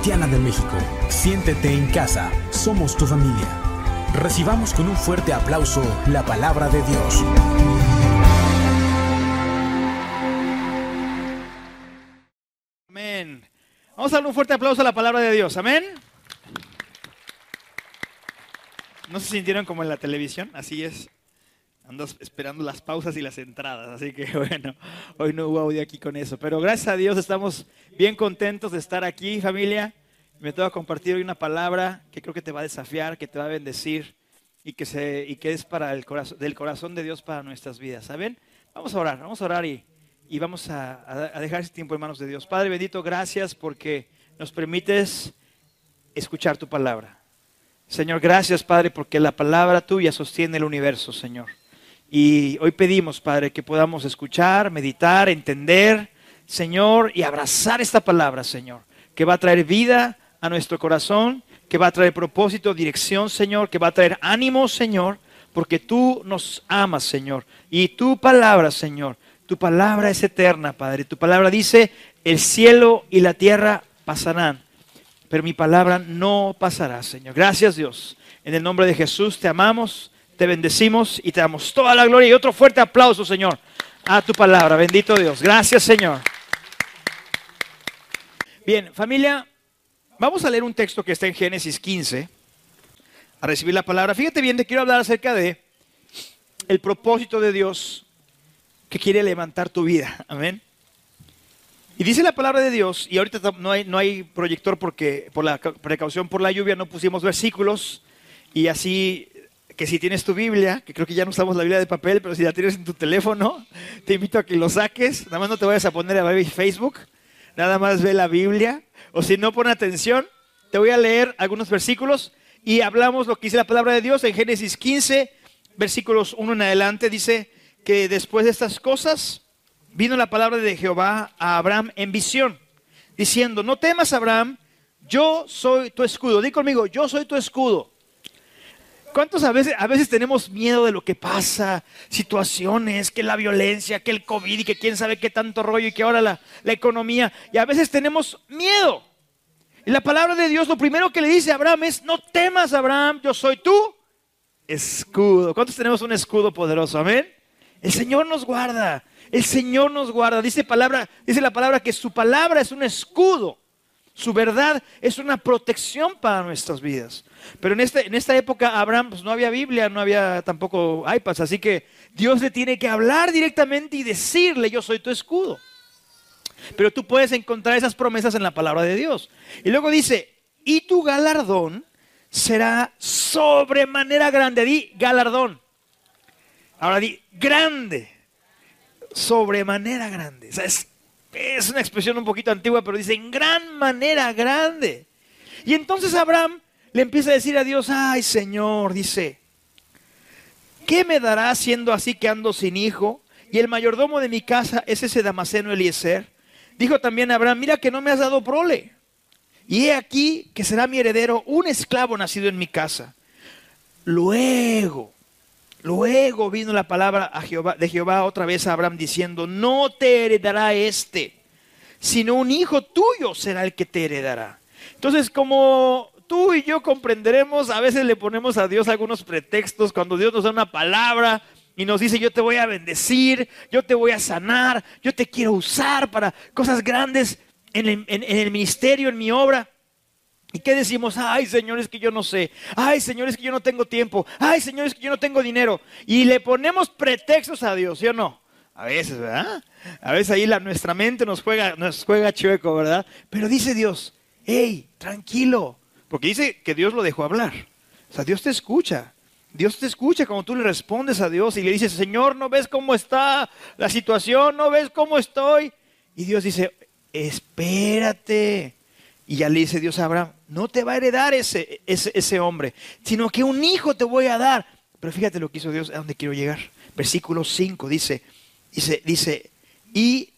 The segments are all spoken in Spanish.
Cristiana de México. Siéntete en casa, somos tu familia. Recibamos con un fuerte aplauso la palabra de Dios. Amén. Vamos a dar un fuerte aplauso a la palabra de Dios. Amén. ¿No se sintieron como en la televisión? Así es. Ando esperando las pausas y las entradas, así que bueno, hoy no hubo audio aquí con eso. Pero gracias a Dios estamos bien contentos de estar aquí, familia. Me que compartir hoy una palabra que creo que te va a desafiar, que te va a bendecir y que, se, y que es para el corazón, del corazón de Dios para nuestras vidas. ¿Saben? Vamos a orar, vamos a orar y, y vamos a dejar ese tiempo en manos de Dios. Padre bendito, gracias porque nos permites escuchar tu palabra. Señor, gracias Padre porque la palabra tuya sostiene el universo, Señor. Y hoy pedimos, Padre, que podamos escuchar, meditar, entender, Señor, y abrazar esta palabra, Señor, que va a traer vida a nuestro corazón, que va a traer propósito, dirección, Señor, que va a traer ánimo, Señor, porque tú nos amas, Señor. Y tu palabra, Señor, tu palabra es eterna, Padre. Tu palabra dice, el cielo y la tierra pasarán, pero mi palabra no pasará, Señor. Gracias, Dios. En el nombre de Jesús te amamos te bendecimos y te damos toda la gloria y otro fuerte aplauso, Señor, a tu palabra. Bendito Dios. Gracias, Señor. Bien, familia, vamos a leer un texto que está en Génesis 15, a recibir la palabra. Fíjate bien, te quiero hablar acerca de el propósito de Dios que quiere levantar tu vida. Amén. Y dice la palabra de Dios, y ahorita no hay, no hay proyector porque por la precaución por la lluvia no pusimos versículos, y así que si tienes tu Biblia, que creo que ya no usamos la Biblia de papel, pero si la tienes en tu teléfono, te invito a que lo saques. Nada más no te vayas a poner a Facebook, nada más ve la Biblia. O si no, pon atención, te voy a leer algunos versículos y hablamos lo que dice la palabra de Dios en Génesis 15, versículos 1 en adelante. Dice que después de estas cosas vino la palabra de Jehová a Abraham en visión, diciendo, no temas Abraham, yo soy tu escudo. Di conmigo, yo soy tu escudo ¿Cuántos a veces, a veces tenemos miedo de lo que pasa? Situaciones, que la violencia, que el COVID y que quién sabe qué tanto rollo y que ahora la, la economía. Y a veces tenemos miedo. Y la palabra de Dios lo primero que le dice a Abraham es, no temas Abraham, yo soy tu escudo. ¿Cuántos tenemos un escudo poderoso? Amén. El Señor nos guarda. El Señor nos guarda. Dice, palabra, dice la palabra que su palabra es un escudo. Su verdad es una protección para nuestras vidas. Pero en, este, en esta época Abraham pues, no había Biblia, no había tampoco iPads, así que Dios le tiene que hablar directamente y decirle, yo soy tu escudo. Pero tú puedes encontrar esas promesas en la palabra de Dios. Y luego dice, y tu galardón será sobremanera grande. Di galardón. Ahora di grande. Sobremanera grande. O sea, es es una expresión un poquito antigua, pero dice en gran manera grande. Y entonces Abraham le empieza a decir a Dios, ay Señor, dice, ¿qué me dará siendo así que ando sin hijo? Y el mayordomo de mi casa es ese Damaseno Eliezer. Dijo también Abraham, mira que no me has dado prole. Y he aquí que será mi heredero un esclavo nacido en mi casa. Luego Luego vino la palabra de Jehová otra vez a Abraham diciendo, no te heredará este, sino un hijo tuyo será el que te heredará. Entonces, como tú y yo comprenderemos, a veces le ponemos a Dios algunos pretextos cuando Dios nos da una palabra y nos dice, yo te voy a bendecir, yo te voy a sanar, yo te quiero usar para cosas grandes en el, en el ministerio, en mi obra. ¿Y qué decimos? Ay, señores, que yo no sé. Ay, señores, que yo no tengo tiempo. Ay, señores, que yo no tengo dinero. Y le ponemos pretextos a Dios, ¿sí o no? A veces, ¿verdad? A veces ahí nuestra mente nos juega, nos juega chueco, ¿verdad? Pero dice Dios, hey, tranquilo. Porque dice que Dios lo dejó hablar. O sea, Dios te escucha. Dios te escucha cuando tú le respondes a Dios y le dices, Señor, ¿no ves cómo está la situación? ¿No ves cómo estoy? Y Dios dice, espérate y ya le dice Dios a Abraham, no te va a heredar ese, ese, hombre, sino que un hijo te voy a dar. Pero fíjate lo que hizo Dios, a dónde quiero llegar. Versículo 5 dice, dice, dice, y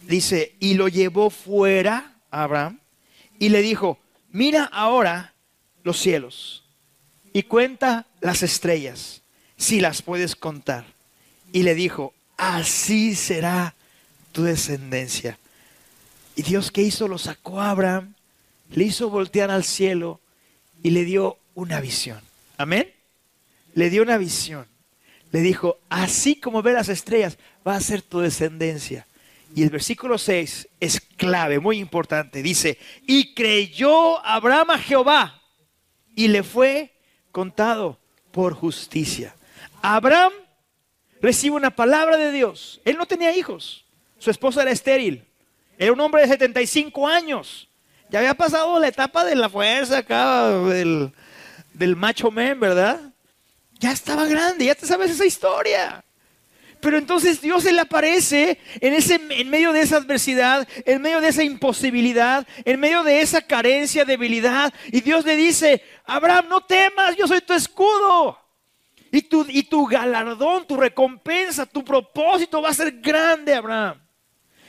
dice, y lo llevó fuera a Abraham y le dijo, mira ahora los cielos y cuenta las estrellas, si las puedes contar. Y le dijo, así será tu descendencia. ¿Y Dios qué hizo? Lo sacó a Abraham, le hizo voltear al cielo y le dio una visión. Amén. Le dio una visión. Le dijo, así como ve las estrellas, va a ser tu descendencia. Y el versículo 6 es clave, muy importante. Dice, y creyó Abraham a Jehová y le fue contado por justicia. Abraham recibe una palabra de Dios. Él no tenía hijos. Su esposa era estéril. Era un hombre de 75 años. Ya había pasado la etapa de la fuerza acá, del, del macho men, ¿verdad? Ya estaba grande, ya te sabes esa historia. Pero entonces Dios se le aparece en, ese, en medio de esa adversidad, en medio de esa imposibilidad, en medio de esa carencia, debilidad. Y Dios le dice, Abraham, no temas, yo soy tu escudo. Y tu, y tu galardón, tu recompensa, tu propósito va a ser grande, Abraham.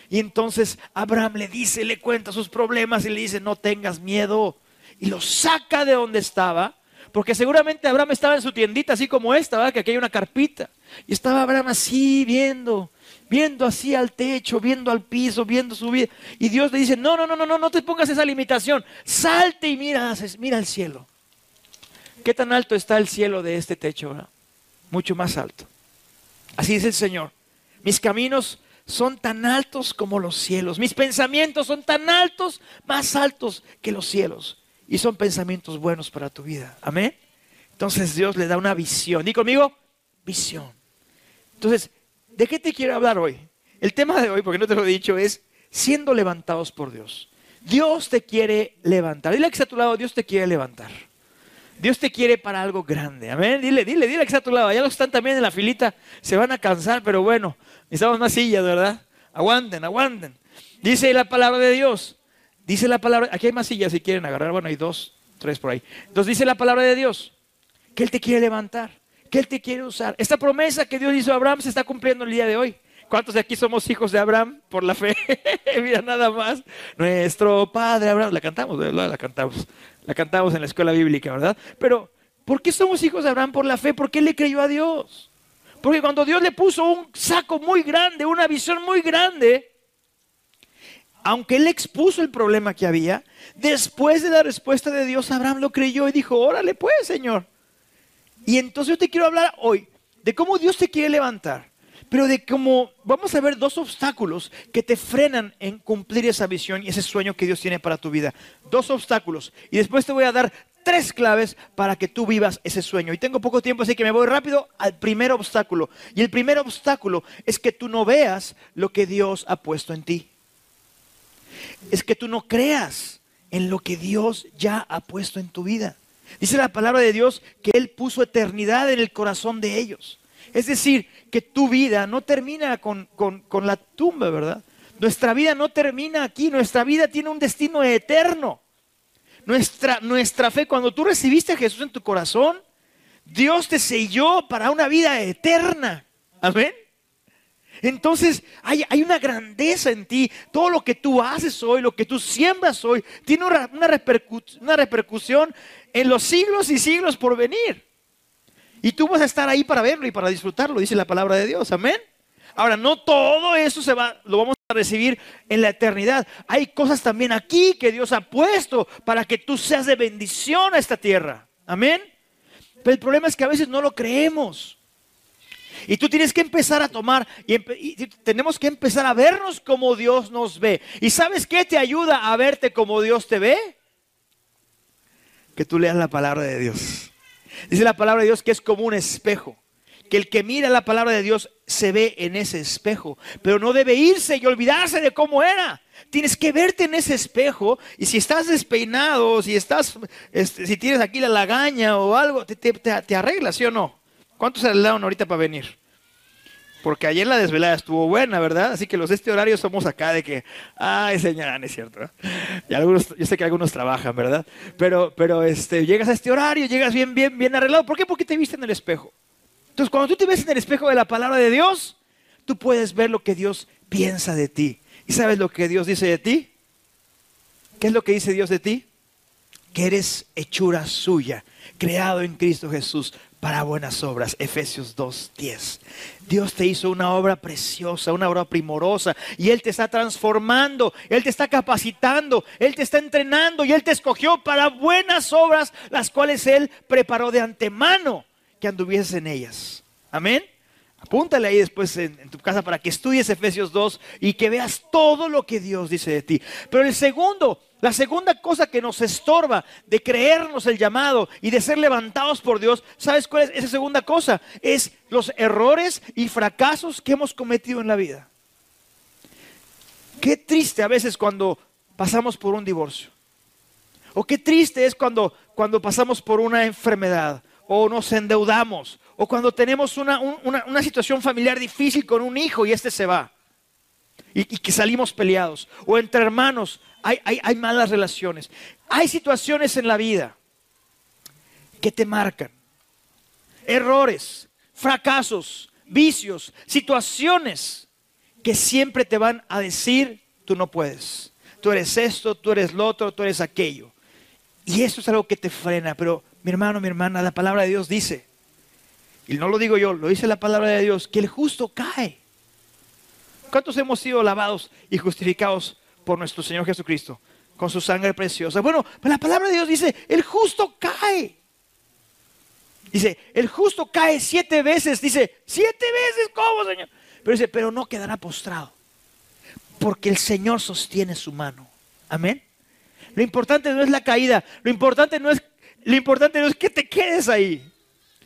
Y entonces Abraham le dice, le cuenta sus problemas y le dice, no tengas miedo. Y lo saca de donde estaba, porque seguramente Abraham estaba en su tiendita, así como esta, ¿verdad? que aquí hay una carpita. Y estaba Abraham así viendo, viendo así al techo, viendo al piso, viendo su vida. Y Dios le dice, no, no, no, no, no, no te pongas esa limitación. Salte y mira, mira el cielo. ¿Qué tan alto está el cielo de este techo? ¿verdad? Mucho más alto. Así dice el Señor. Mis caminos son tan altos como los cielos. Mis pensamientos son tan altos, más altos que los cielos. Y son pensamientos buenos para tu vida. Amén. Entonces Dios le da una visión. Dí conmigo, visión. Entonces, ¿de qué te quiero hablar hoy? El tema de hoy, porque no te lo he dicho, es siendo levantados por Dios. Dios te quiere levantar. Dile que está a tu lado, Dios te quiere levantar. Dios te quiere para algo grande. Amén. Dile, dile, dile que está a tu lado. Allá los están también en la filita. Se van a cansar, pero bueno, necesitamos más sillas, ¿verdad? Aguanten, aguanten. Dice la palabra de Dios. Dice la palabra. Aquí hay más sillas si quieren agarrar. Bueno, hay dos, tres por ahí. Entonces dice la palabra de Dios que Él te quiere levantar, que Él te quiere usar. Esta promesa que Dios hizo a Abraham se está cumpliendo el día de hoy. ¿Cuántos de aquí somos hijos de Abraham por la fe? Mira nada más. Nuestro padre Abraham. La cantamos, ¿verdad? La cantamos. La cantamos en la escuela bíblica, ¿verdad? Pero, ¿por qué somos hijos de Abraham por la fe? Porque él le creyó a Dios. Porque cuando Dios le puso un saco muy grande, una visión muy grande, aunque él expuso el problema que había, después de la respuesta de Dios, Abraham lo creyó y dijo, órale pues, Señor. Y entonces yo te quiero hablar hoy de cómo Dios te quiere levantar, pero de cómo vamos a ver dos obstáculos que te frenan en cumplir esa visión y ese sueño que Dios tiene para tu vida. Dos obstáculos. Y después te voy a dar tres claves para que tú vivas ese sueño. Y tengo poco tiempo, así que me voy rápido al primer obstáculo. Y el primer obstáculo es que tú no veas lo que Dios ha puesto en ti. Es que tú no creas en lo que Dios ya ha puesto en tu vida. Dice la palabra de Dios que Él puso eternidad en el corazón de ellos. Es decir, que tu vida no termina con, la tumba, ¿verdad? Nuestra vida no termina aquí, nuestra vida tiene un destino eterno. Nuestra, nuestra fe, cuando tú recibiste a Jesús en tu corazón, Dios te selló para una vida eterna. Amén. Entonces hay, una grandeza en ti. Todo lo que tú haces hoy, lo que tú siembras hoy, tiene una, una repercusión en los siglos y siglos por venir. Y tú vas a estar ahí para verlo y para disfrutarlo, dice la palabra de Dios. Amén. Ahora, no todo eso se va, lo vamos a recibir en la eternidad. Hay cosas también aquí que Dios ha puesto para que tú seas de bendición a esta tierra. Amén. Pero el problema es que a veces no lo creemos. Y tú tienes que empezar a tomar y, y, tenemos que empezar a vernos como Dios nos ve. ¿Y sabes qué te ayuda a verte como Dios te ve? que tú leas la palabra de Dios. Dice la palabra de Dios que es como un espejo. Que el que mira la palabra de Dios se ve en ese espejo. Pero no debe irse y olvidarse de cómo era. Tienes que verte en ese espejo. Y si estás despeinado, si estás, este, si tienes aquí la lagaña o algo, te, te arreglas, ¿sí o no? ¿Cuántos se arreglaron ahorita para venir? Porque ayer la desvelada estuvo buena, ¿verdad? Así que los de este horario somos acá de que, ay, señora, no es cierto. Y algunos, yo sé que algunos trabajan, ¿verdad? Pero, pero este, llegas a este horario, llegas bien, bien, bien arreglado. ¿Por qué? Porque te viste en el espejo. Entonces, cuando tú te ves en el espejo de la palabra de Dios, tú puedes ver lo que Dios piensa de ti. ¿Y sabes lo que Dios dice de ti? ¿Qué es lo que dice Dios de ti? Que eres hechura suya, creado en Cristo Jesús para buenas obras. Efesios 2.10. Dios te hizo una obra preciosa, una obra primorosa, y Él te está transformando, Él te está capacitando, Él te está entrenando, y Él te escogió para buenas obras, las cuales Él preparó de antemano que anduvieses en ellas. Amén. Apúntale ahí después en, en, tu casa para que estudies Efesios 2 y que veas todo lo que Dios dice de ti. Pero el segundo, la segunda cosa que nos estorba de creernos el llamado y de ser levantados por Dios, ¿sabes cuál es esa segunda cosa? Es los errores y fracasos que hemos cometido en la vida. Qué triste a veces cuando pasamos por un divorcio. O qué triste es cuando, cuando pasamos por una enfermedad o nos endeudamos, o cuando tenemos una, una, situación familiar difícil con un hijo y este se va, y, que salimos peleados, o entre hermanos hay, hay, hay malas relaciones. Hay situaciones en la vida que te marcan, errores, fracasos, vicios, situaciones que siempre te van a decir, tú no puedes, tú eres esto, tú eres lo otro, tú eres aquello. Y eso es algo que te frena, pero mi hermano, mi hermana, la palabra de Dios dice, y no lo digo yo, lo dice la palabra de Dios, que el justo cae. ¿Cuántos hemos sido lavados y justificados por nuestro Señor Jesucristo con su sangre preciosa? Bueno, la palabra de Dios dice, el justo cae. Dice, el justo cae siete veces. Dice, siete veces, ¿cómo, Señor? Pero dice, pero no quedará postrado. Porque el Señor sostiene su mano. Amén. Lo importante no es la caída. Lo importante no es lo importante no es que te quedes ahí.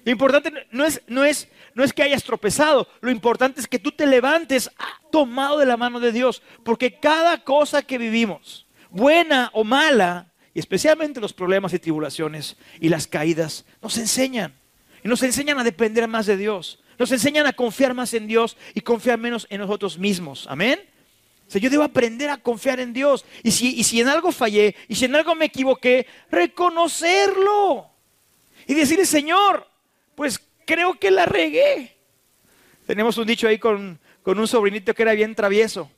Lo importante no es, no es, no es que hayas tropezado. Lo importante es que tú te levantes tomado de la mano de Dios. Porque cada cosa que vivimos, buena o mala, y especialmente los problemas y tribulaciones y las caídas, nos enseñan. Y nos enseñan a depender más de Dios. Nos enseñan a confiar más en Dios y confiar menos en nosotros mismos. Amén. O sea, yo debo aprender a confiar en Dios. Y si, y si en algo fallé, y si en algo me equivoqué, reconocerlo. Y decirle, Señor, pues creo que la regué. Tenemos un dicho ahí con, con un sobrinito que era bien travieso.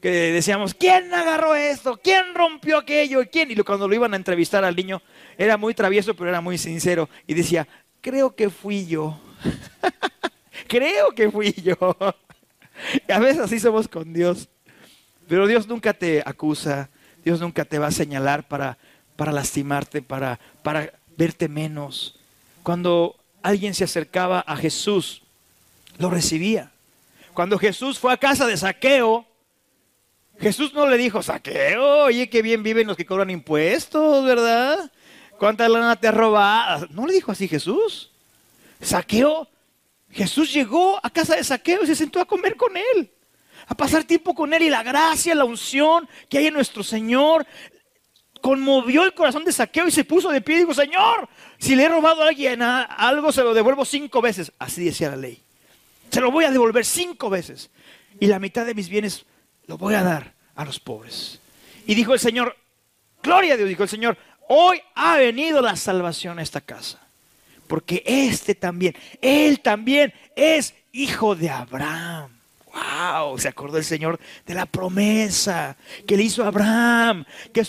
Que decíamos, ¿quién agarró esto? ¿Quién rompió aquello? ¿Quién? Y cuando lo iban a entrevistar al niño, era muy travieso, pero era muy sincero. Y decía, creo que fui yo. creo que fui yo. Y a veces así somos con Dios. Pero Dios nunca te acusa, Dios nunca te va a señalar para, para lastimarte, para, para verte menos. Cuando alguien se acercaba a Jesús, lo recibía. Cuando Jesús fue a casa de saqueo, Jesús no le dijo, saqueo, oye, qué bien viven los que cobran impuestos, ¿verdad? ¿Cuánta lana te robado? No le dijo así Jesús. Saqueo, Jesús llegó a casa de saqueo y se sentó a comer con él a pasar tiempo con Él y la gracia, la unción que hay en nuestro Señor conmovió el corazón de Saqueo y se puso de pie y dijo, Señor, si le he robado a alguien algo, se lo devuelvo cinco veces. Así decía la ley. Se lo voy a devolver cinco veces. Y la mitad de mis bienes lo voy a dar a los pobres. Y dijo el Señor, gloria a Dios, dijo el Señor, hoy ha venido la salvación a esta casa. Porque este también, él también es hijo de Abraham. Wow, se acordó el Señor de la promesa que le hizo a Abraham, que,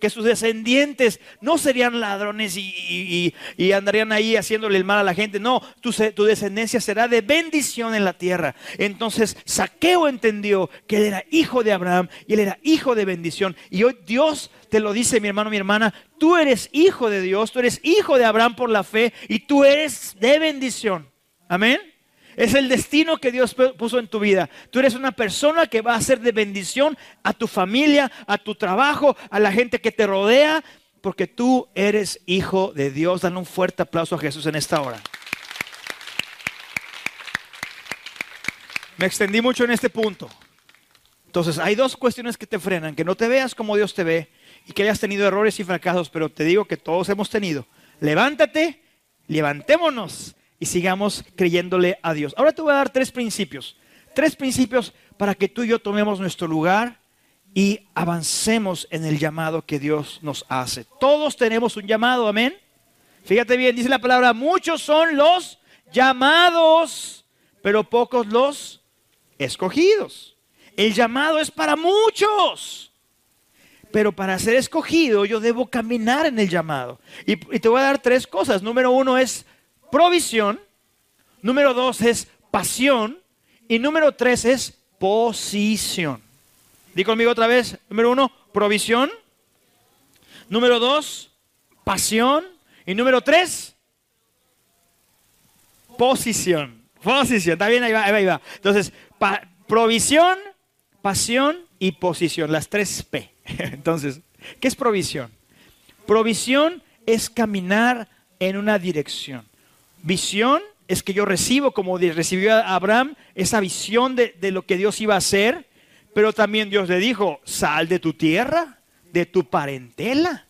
que sus descendientes no serían ladrones y, andarían ahí haciéndole el mal a la gente. No, tu, tu descendencia será de bendición en la tierra. Entonces Saqueo entendió que él era hijo de Abraham y él era hijo de bendición. Y hoy Dios te lo dice, mi hermano, mi hermana, tú eres hijo de Dios, tú eres hijo de Abraham por la fe y tú eres de bendición. Amén. Es el destino que Dios puso en tu vida. Tú eres una persona que va a ser de bendición a tu familia, a tu trabajo, a la gente que te rodea, porque tú eres hijo de Dios. Dan un fuerte aplauso a Jesús en esta hora. Me extendí mucho en este punto. Entonces, hay dos cuestiones que te frenan, que no te veas como Dios te ve y que hayas tenido errores y fracasos, pero te digo que todos hemos tenido. Levántate, levantémonos y sigamos creyéndole a Dios. Ahora te voy a dar tres principios. Tres principios para que tú y yo tomemos nuestro lugar y avancemos en el llamado que Dios nos hace. Todos tenemos un llamado, amén. Fíjate bien, dice la palabra, muchos son los llamados, pero pocos los escogidos. El llamado es para muchos. Pero para ser escogido yo debo caminar en el llamado. Y, te voy a dar tres cosas. Número uno es provisión, número dos es pasión y número tres es posición. Di conmigo otra vez. Número uno, provisión. Número dos, pasión. Y número tres, posición. Posición. Está bien, ahí va, ahí va. Entonces, provisión, pasión y posición. Las tres P. Entonces, ¿qué es provisión? Provisión es caminar en una dirección. Visión es que yo recibo, como recibió Abraham, esa visión de, de lo que Dios iba a hacer, pero también Dios le dijo, sal de tu tierra, de tu parentela.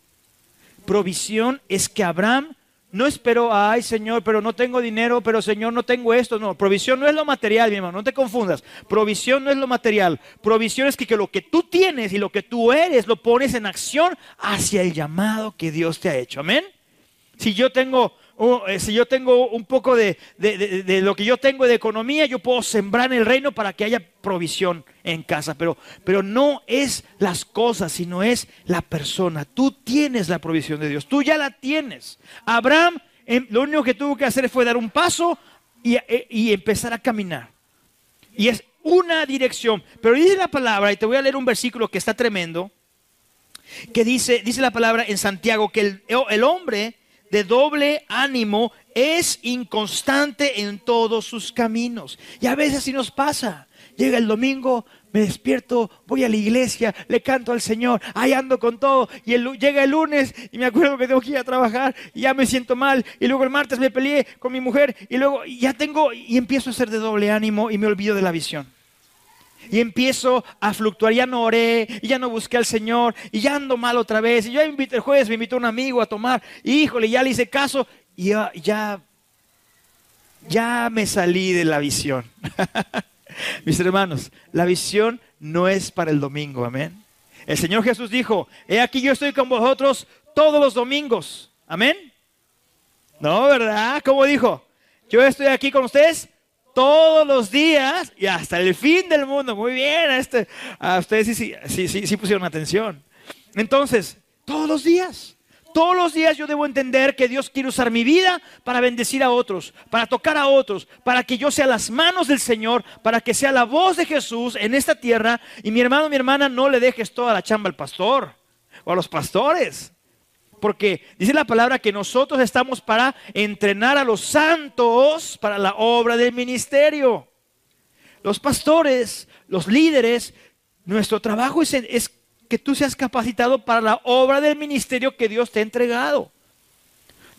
Provisión es que Abraham no esperó, ay Señor, pero no tengo dinero, pero Señor, no tengo esto. No, provisión no es lo material, mi hermano, no te confundas. Provisión no es lo material. Provisión es que, que, lo que tú tienes y lo que tú eres lo pones en acción hacia el llamado que Dios te ha hecho. Amén. Si yo tengo eh, si yo tengo un poco de, lo que yo tengo de economía, yo puedo sembrar en el reino para que haya provisión en casa. Pero, pero no es las cosas, sino es la persona. Tú tienes la provisión de Dios, tú ya la tienes. Abraham em, lo único que tuvo que hacer fue dar un paso y, e, y empezar a caminar. Y es una dirección. Pero dice la palabra, y te voy a leer un versículo que está tremendo, que dice, dice la palabra en Santiago, que el, el hombre de doble ánimo es inconstante en todos sus caminos. Y a veces así nos pasa. Llega el domingo, me despierto, voy a la iglesia, le canto al Señor, ahí ando con todo. Y llega el lunes y me acuerdo que tengo que ir a trabajar y ya me siento mal. Y luego el martes me peleé con mi mujer y luego ya tengo y empiezo a ser de doble ánimo y me olvido de la visión y empiezo a fluctuar. Ya no oré, y ya no busqué al Señor, y ya ando mal otra vez. Y yo invité el jueves, me invitó un amigo a tomar, híjole, ya le hice caso, y ya, ya, ya me salí de la visión. Mis hermanos, la visión no es para el domingo, amén. El Señor Jesús dijo, he aquí yo estoy con vosotros todos los domingos, amén. No, ¿verdad? ¿Cómo dijo? Yo estoy aquí con ustedes todos los días y hasta el fin del mundo. Muy bien, a, este, ustedes sí, sí, sí pusieron atención. Entonces, todos los días. Todos los días yo debo entender que Dios quiere usar mi vida para bendecir a otros, para tocar a otros, para que yo sea las manos del Señor, para que sea la voz de Jesús en esta tierra. Y mi hermano, mi hermana, no le dejes toda la chamba al pastor o a los pastores porque dice la palabra que nosotros estamos para entrenar a los santos para la obra del ministerio. Los pastores, los líderes, nuestro trabajo es, que tú seas capacitado para la obra del ministerio que Dios te ha entregado.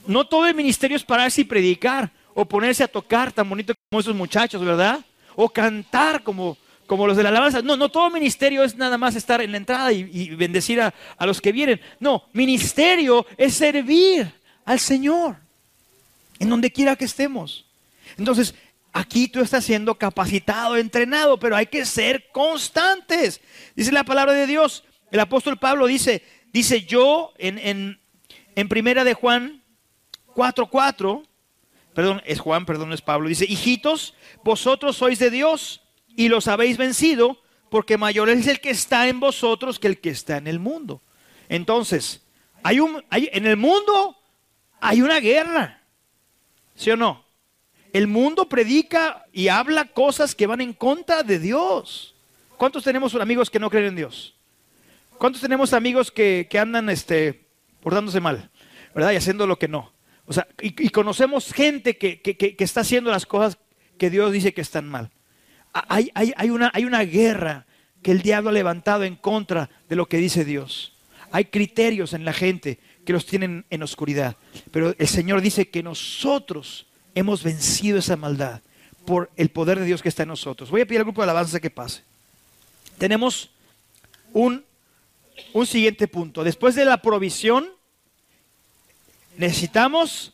No todo el ministerio es pararse y predicar o ponerse a tocar tan bonito como esos muchachos, ¿verdad? O cantar como como los de la alabanza. No, no todo ministerio es nada más estar en la entrada y, bendecir a, a los que vienen. No, ministerio es servir al Señor en donde quiera que estemos. Entonces, aquí tú estás siendo capacitado, entrenado, pero hay que ser constantes. Dice la palabra de Dios. El apóstol Pablo dice, dice yo en, en, en primera de Juan 4.4, perdón, es Juan, perdón, es Pablo, dice, hijitos, vosotros sois de Dios y los habéis vencido, porque mayor es el que está en vosotros que el que está en el mundo. Entonces, hay un, hay, en el mundo hay una guerra, ¿sí o no? El mundo predica y habla cosas que van en contra de Dios. ¿Cuántos tenemos amigos que no creen en Dios? ¿Cuántos tenemos amigos que, andan este, portándose mal, ¿verdad? Y haciendo lo que no. O sea, y, conocemos gente que, que está haciendo las cosas que Dios dice que están mal hay, una, hay una guerra que el diablo ha levantado en contra de lo que dice Dios. Hay criterios en la gente que los tienen en oscuridad. Pero el Señor dice que nosotros hemos vencido esa maldad por el poder de Dios que está en nosotros. Voy a pedir al grupo de alabanza que pase. Tenemos un, un siguiente punto. Después de la provisión, necesitamos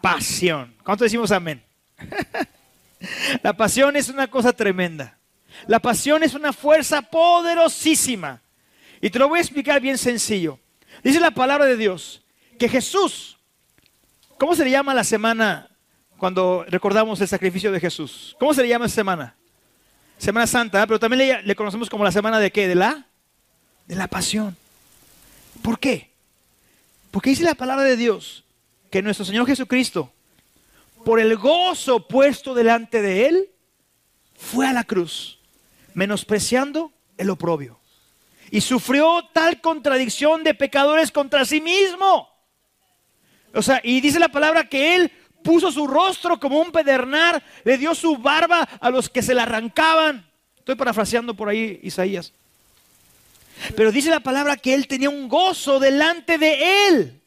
pasión. ¿Cuánto decimos amén? La pasión es una cosa tremenda. La pasión es una fuerza poderosísima. Y te lo voy a explicar bien sencillo. Dice la palabra de Dios que Jesús, ¿cómo se le llama la semana cuando recordamos el sacrificio de Jesús? ¿Cómo se le llama esa semana? Semana Santa, ¿eh? pero también le, conocemos como la semana de qué? De la, de la pasión. ¿Por qué? Porque dice la palabra de Dios que nuestro Señor Jesucristo por el gozo puesto delante de él, fue a la cruz, menospreciando el oprobio. Y sufrió tal contradicción de pecadores contra sí mismo. O sea, y dice la palabra que él puso su rostro como un pedernar, le dio su barba a los que se la arrancaban. Estoy parafraseando por ahí Isaías. Pero dice la palabra que él tenía un gozo delante de él.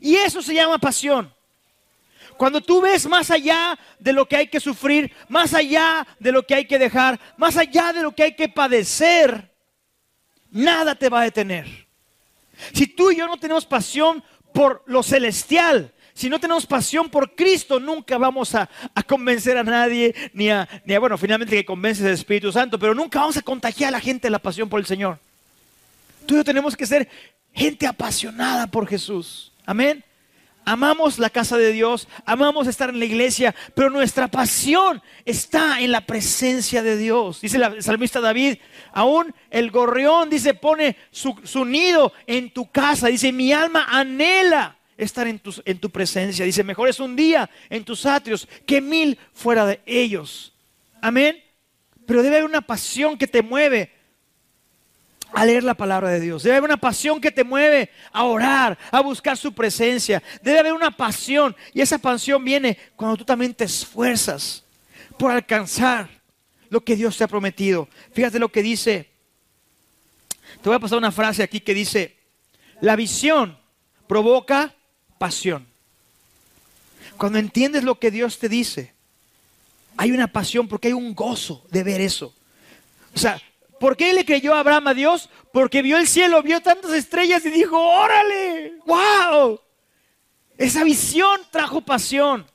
Y eso se llama pasión. Cuando tú ves más allá de lo que hay que sufrir, más allá de lo que hay que dejar, más allá de lo que hay que padecer, nada te va a detener. Si tú y yo no tenemos pasión por lo celestial, si no tenemos pasión por Cristo, nunca vamos a, convencer a nadie, ni a, ni a, bueno, finalmente que convences al Espíritu Santo, pero nunca vamos a contagiar a la gente la pasión por el Señor. Tú y yo tenemos que ser gente apasionada por Jesús. Amén. Amamos la casa de Dios, amamos estar en la iglesia, pero nuestra pasión está en la presencia de Dios. Dice el salmista David, aún el gorrión, dice, pone su, su nido en tu casa. Dice, mi alma anhela estar en tu, en tu presencia. Dice, mejor es un día en tus atrios que mil fuera de ellos. Amén. Pero debe haber una pasión que te mueve a leer la palabra de Dios. Debe haber una pasión que te mueve a orar, a buscar su presencia. Debe haber una pasión. Y esa pasión viene cuando tú también te esfuerzas por alcanzar lo que Dios te ha prometido. Fíjate lo que dice. Te voy a pasar una frase aquí que dice, la visión provoca pasión. Cuando entiendes lo que Dios te dice, hay una pasión porque hay un gozo de ver eso. O sea, ¿por qué le creyó Abraham a Dios? Porque vio el cielo, vio tantas estrellas y dijo, órale, wow. Esa visión trajo pasión.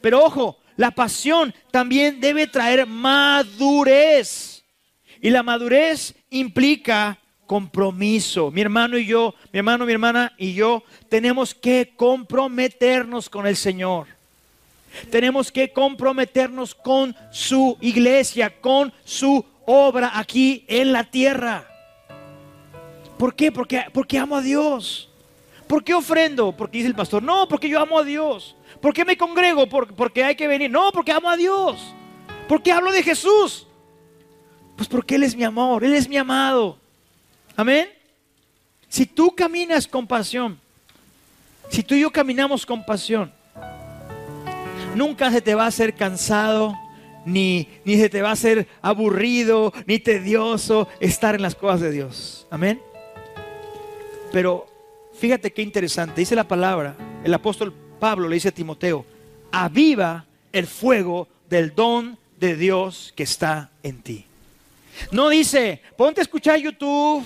Pero ojo, la pasión también debe traer madurez. Y la madurez implica compromiso. Mi hermano y yo, mi hermano, mi hermana y yo tenemos que comprometernos con el Señor. Tenemos que comprometernos con su iglesia, con su obra aquí en la tierra. ¿Por qué? Porque, porque amo a Dios. ¿Por qué ofrendo? Porque dice el pastor, no, porque yo amo a Dios. ¿Por qué me congrego? porque hay que venir. No, porque amo a Dios. ¿Por qué hablo de Jesús? Pues porque Él es mi amor, Él es mi amado. Amén. Si tú caminas con pasión, si tú y yo caminamos con pasión, nunca se te va a hacer cansado, ni, ni se te va a hacer aburrido, ni tedioso estar en las cosas de Dios. Amén. Pero fíjate qué interesante, dice la palabra, el apóstol Pablo le dice a Timoteo, aviva el fuego del don de Dios que está en ti. No dice, ponte a escuchar YouTube,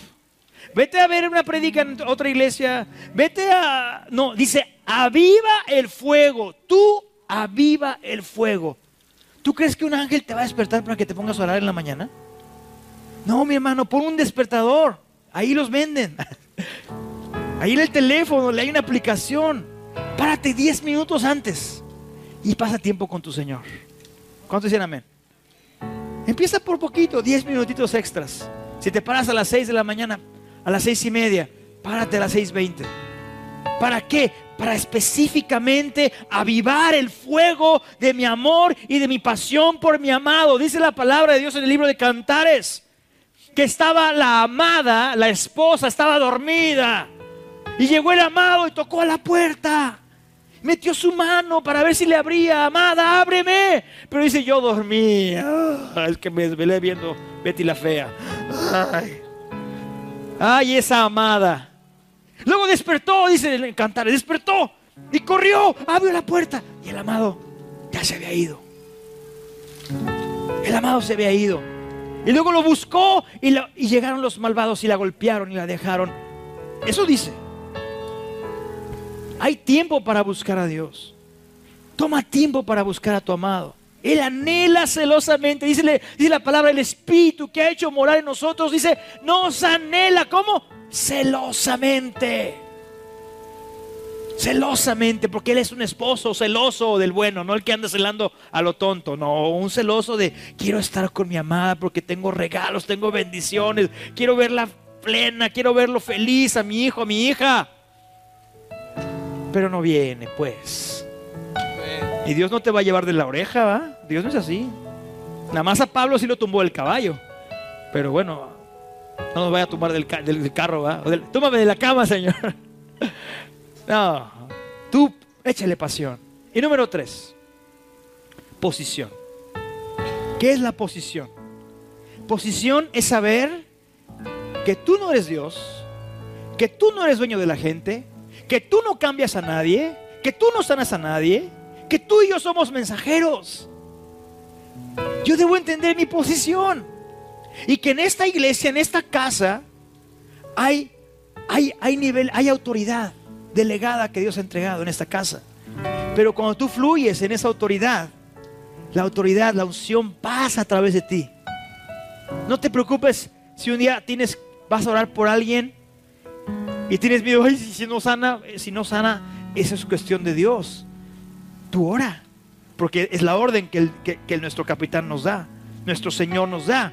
Vete a ver una predica en otra iglesia. Vete a... No, dice, aviva el fuego. Tú aviva el fuego. ¿Tú crees que un ángel te va a despertar para que te pongas a orar en la mañana? No, mi hermano, pon un despertador. Ahí los venden. Ahí en el teléfono le hay una aplicación. Párate 10 minutos antes y pasa tiempo con tu Señor. ¿Cuántos dicen amén? Empieza por poquito, 10 minutitos extras. Si te paras a las 6 de la mañana, a las seis y media, párate a las seis veinte. ¿Para qué? Para específicamente avivar el fuego de mi amor y de mi pasión por mi amado. Dice la palabra de Dios en el libro de Cantares, que estaba la amada, la esposa, estaba dormida. Y llegó el amado y tocó a la puerta. Metió su mano para ver si le abría. Amada, ábreme. Pero dice, yo dormí. Ah, es que me desvelé viendo Betty la fea. Ay. Ay, esa amada. Luego despertó, dice el cantar, despertó y corrió, abrió la puerta y el amado ya se había ido. El amado se había ido. Y luego lo buscó y, y llegaron los malvados y la golpearon y la dejaron. Eso dice. Hay tiempo para buscar a Dios. Toma tiempo para buscar a tu amado. Él anhela celosamente, dice, dice la palabra, el Espíritu que ha hecho morar en nosotros, dice, nos anhela, ¿cómo? Celosamente. Celosamente, porque Él es un esposo celoso del bueno, no el que anda celando a lo tonto, no, un celoso de quiero estar con mi amada porque tengo regalos, tengo bendiciones, quiero verla plena, quiero verlo feliz a mi hijo, a mi hija. Pero no viene, pues. Y Dios no te va a llevar de la oreja, ¿va? Dios no es así. Nada más a Pablo sí lo tumbó el caballo. Pero bueno, no nos vaya a tumbar del, carro, ¿va? túmame de la cama, Señor. no, tú échale pasión. Y número tres, posición. ¿Qué es la posición? Posición es saber que tú no eres Dios, que tú no eres dueño de la gente, que tú no cambias a nadie, que tú no sanas a nadie, que tú y yo somos mensajeros. Yo debo entender mi posición. Y que en esta iglesia, en esta casa, hay, hay, hay nivel, hay autoridad delegada que Dios ha entregado en esta casa. Pero cuando tú fluyes en esa autoridad, la autoridad, la unción pasa a través de ti. No te preocupes si un día tienes, vas a orar por alguien y tienes miedo, ay, si no sana, si no sana, esa es cuestión de Dios. Tú ora, porque es la orden que, que nuestro capitán nos da, nuestro Señor nos da.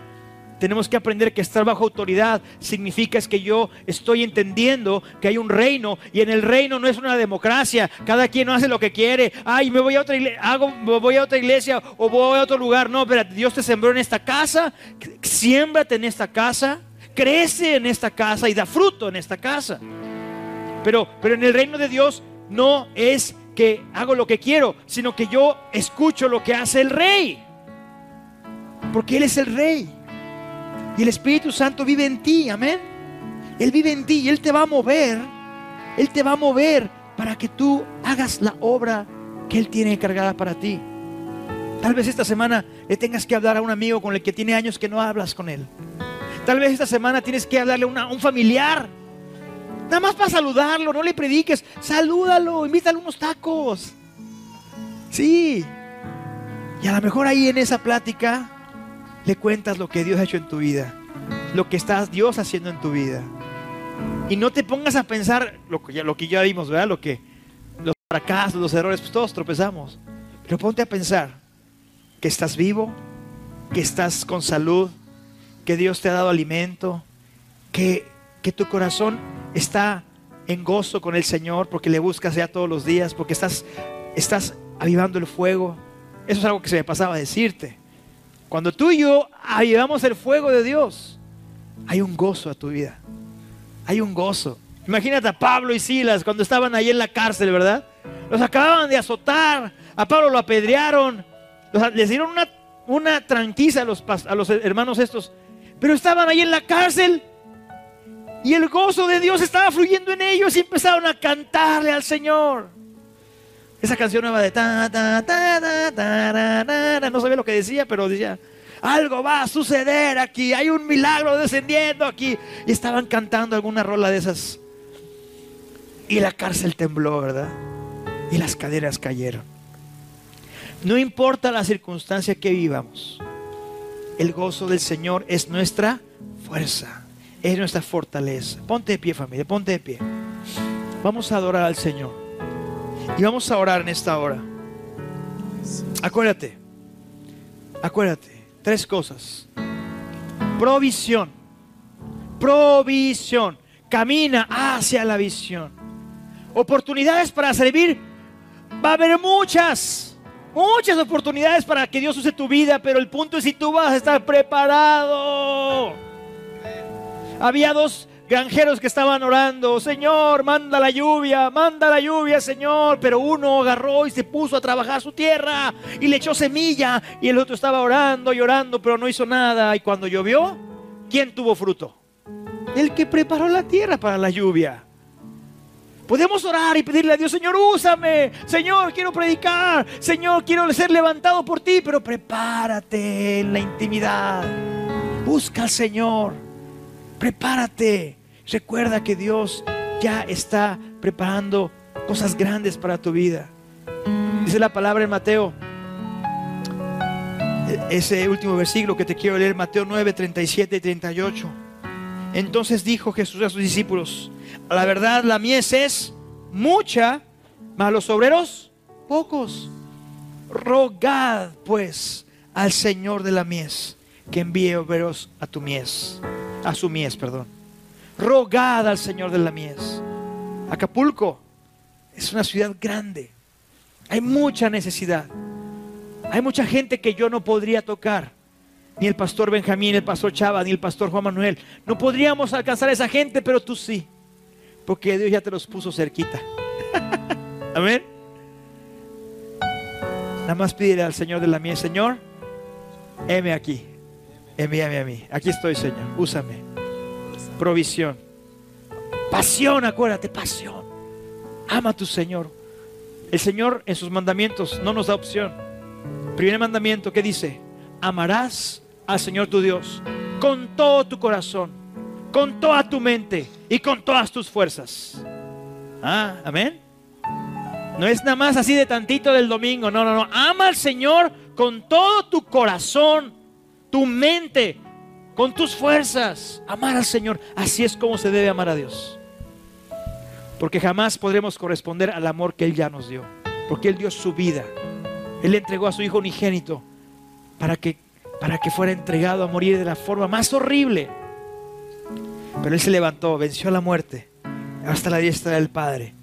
Tenemos que aprender que estar bajo autoridad significa es que yo estoy entendiendo que hay un reino y en el reino no es una democracia. Cada quien hace lo que quiere. Ay, me voy a otra iglesia, hago, voy a otra iglesia o voy a otro lugar. No, pero Dios te sembró en esta casa. Siémbrate en esta casa. Crece en esta casa y da fruto en esta casa. Pero, pero en el reino de Dios no es que hago lo que quiero, sino que yo escucho lo que hace el rey. Porque Él es el rey. Y el Espíritu Santo vive en ti, amén. Él vive en ti y Él te va a mover. Él te va a mover para que tú hagas la obra que Él tiene cargada para ti. Tal vez esta semana le tengas que hablar a un amigo con el que tiene años que no hablas con él. Tal vez esta semana tienes que hablarle a, un familiar. Nada más para saludarlo, no le prediques. Salúdalo, invítale unos tacos. Sí. Y a lo mejor ahí en esa plática le cuentas lo que Dios ha hecho en tu vida, lo que está Dios haciendo en tu vida. Y no te pongas a pensar lo que ya, lo que ya vimos, ¿verdad? Lo que los fracasos, los errores, pues todos tropezamos. Pero ponte a pensar que estás vivo, que estás con salud, que Dios te ha dado alimento, que, que tu corazón está en gozo con el Señor porque le buscas ya todos los días, porque estás, estás avivando el fuego. Eso es algo que se me pasaba a decirte. Cuando tú y yo avivamos el fuego de Dios, hay un gozo a tu vida. Hay un gozo. Imagínate a Pablo y Silas cuando estaban ahí en la cárcel, ¿verdad? Los acababan de azotar. A Pablo lo apedrearon. les dieron una, una tranquiza a los, a los hermanos estos. Pero estaban ahí en la cárcel. Y el gozo de Dios estaba fluyendo en ellos y empezaron a cantarle al Señor. Esa canción nueva de ta, ta, ta, ta, ta, ta, no sabía lo que decía, pero decía, algo va a suceder aquí, hay un milagro descendiendo aquí. Y estaban cantando alguna rola de esas. Y la cárcel tembló, ¿verdad? Y las caderas cayeron. No importa la circunstancia que vivamos, el gozo del Señor es nuestra fuerza, es nuestra fortaleza. Ponte de pie familia, ponte de pie. Vamos a adorar al Señor. Y vamos a orar en esta hora. Acuérdate, acuérdate, tres cosas. Provisión, provisión, camina hacia la visión. Oportunidades para servir, va a haber muchas, muchas oportunidades para que Dios use tu vida, pero el punto es si tú vas a estar preparado. Había dos granjeros que estaban orando, Señor, manda la lluvia, manda la lluvia, Señor. Pero uno agarró y se puso a trabajar su tierra y le echó semilla y el otro estaba orando y orando, pero no hizo nada. Y cuando llovió, ¿quién tuvo fruto? El que preparó la tierra para la lluvia. Podemos orar y pedirle a Dios, Señor, úsame. Señor, quiero predicar. Señor, quiero ser levantado por ti. Pero prepárate en la intimidad. Busca al Señor. Prepárate. Recuerda que Dios ya está preparando cosas grandes para tu vida. Dice la palabra en Mateo, ese último versículo que te quiero leer, Mateo 9, 37 y 38. Entonces dijo Jesús a sus discípulos, la verdad la mies es mucha, mas los obreros pocos. Rogad pues al Señor de la mies que envíe obreros a tu mies a su mies, perdón. Rogad al Señor de la mies. Acapulco es una ciudad grande. Hay mucha necesidad. Hay mucha gente que yo no podría tocar. Ni el pastor Benjamín, el pastor Chava, ni el pastor Juan Manuel. No podríamos alcanzar a esa gente, pero tú sí. Porque Dios ya te los puso cerquita. Amén. Nada más pídele al Señor de la mía, Señor, heme aquí. Envíame a mí. Aquí estoy, Señor. Úsame. Provisión. Pasión, acuérdate, pasión. Ama a tu Señor. El Señor en sus mandamientos no nos da opción. Primer mandamiento, ¿qué dice? Amarás al Señor tu Dios con todo tu corazón, con toda tu mente y con todas tus fuerzas. Ah, amén. No es nada más así de tantito del domingo, no, no, no. Ama al Señor con todo tu corazón, tu mente, con tus fuerzas. Amar al Señor, así es como se debe amar a Dios. Porque jamás podremos corresponder al amor que Él ya nos dio. Porque Él dio su vida. Él entregó a su Hijo unigénito para que, para que fuera entregado a morir de la forma más horrible. Pero Él se levantó, venció la muerte hasta la diestra del Padre.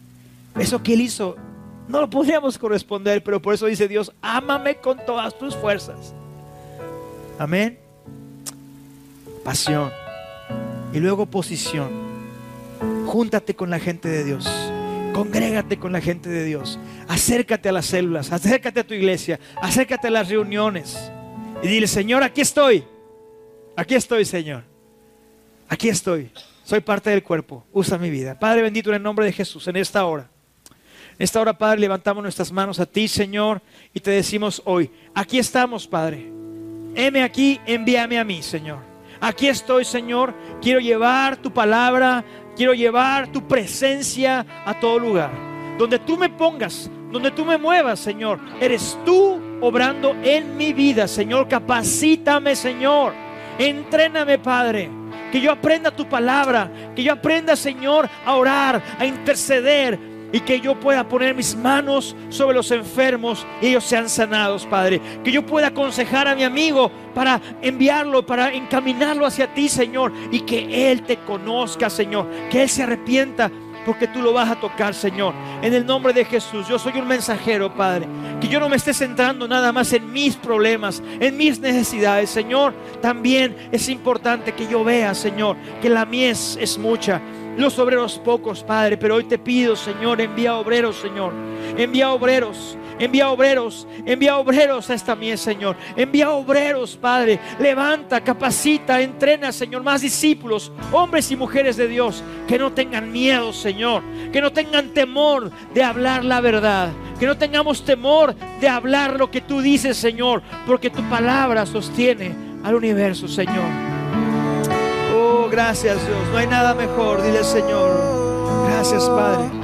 Eso que Él hizo no lo podríamos corresponder, pero por eso dice Dios, ámame con todas tus fuerzas. Amén. Pasión. Y luego posición. Júntate con la gente de Dios. Congrégate con la gente de Dios. Acércate a las células. Acércate a tu iglesia. Acércate a las reuniones. Y dile, Señor, aquí estoy. Aquí estoy, Señor. Aquí estoy. Soy parte del cuerpo. Usa mi vida. Padre bendito en el nombre de Jesús en esta hora. En esta hora, Padre, levantamos nuestras manos a ti, Señor, y te decimos hoy, aquí estamos, Padre. Heme aquí, envíame a mí, Señor. Aquí estoy, Señor. Quiero llevar tu palabra Quiero llevar tu presencia a todo lugar. Donde tú me pongas, donde tú me muevas, Señor. Eres tú obrando en mi vida, Señor. Capacítame, Señor. Entréname, Padre. Que yo aprenda tu palabra. Que yo aprenda, Señor, a orar, a interceder, y que yo pueda poner mis manos sobre los enfermos y ellos sean sanados, Padre. Que yo pueda aconsejar a mi amigo para enviarlo, para encaminarlo hacia ti, Señor, y que Él te conozca, Señor, que Él se arrepienta. Porque tú lo vas a tocar, Señor. En el nombre de Jesús, yo soy un mensajero, Padre. Que yo no me esté centrando nada más en mis problemas, en mis necesidades, Señor. También es importante que yo vea, Señor, que la mies es mucha los obreros pocos, Padre, pero hoy te pido, Señor, envía obreros, Señor. Envía obreros, envía obreros, envía obreros a esta mies, Señor. Envía obreros, Padre. Levanta, capacita, entrena, Señor, más discípulos, hombres y mujeres de Dios, que no tengan miedo, Señor. Que no tengan temor de hablar la verdad. Que no tengamos temor de hablar lo que tú dices, Señor, porque tu palabra sostiene al universo, Señor gracias Dios. No hay nada mejor. Dile Señor. Gracias Padre.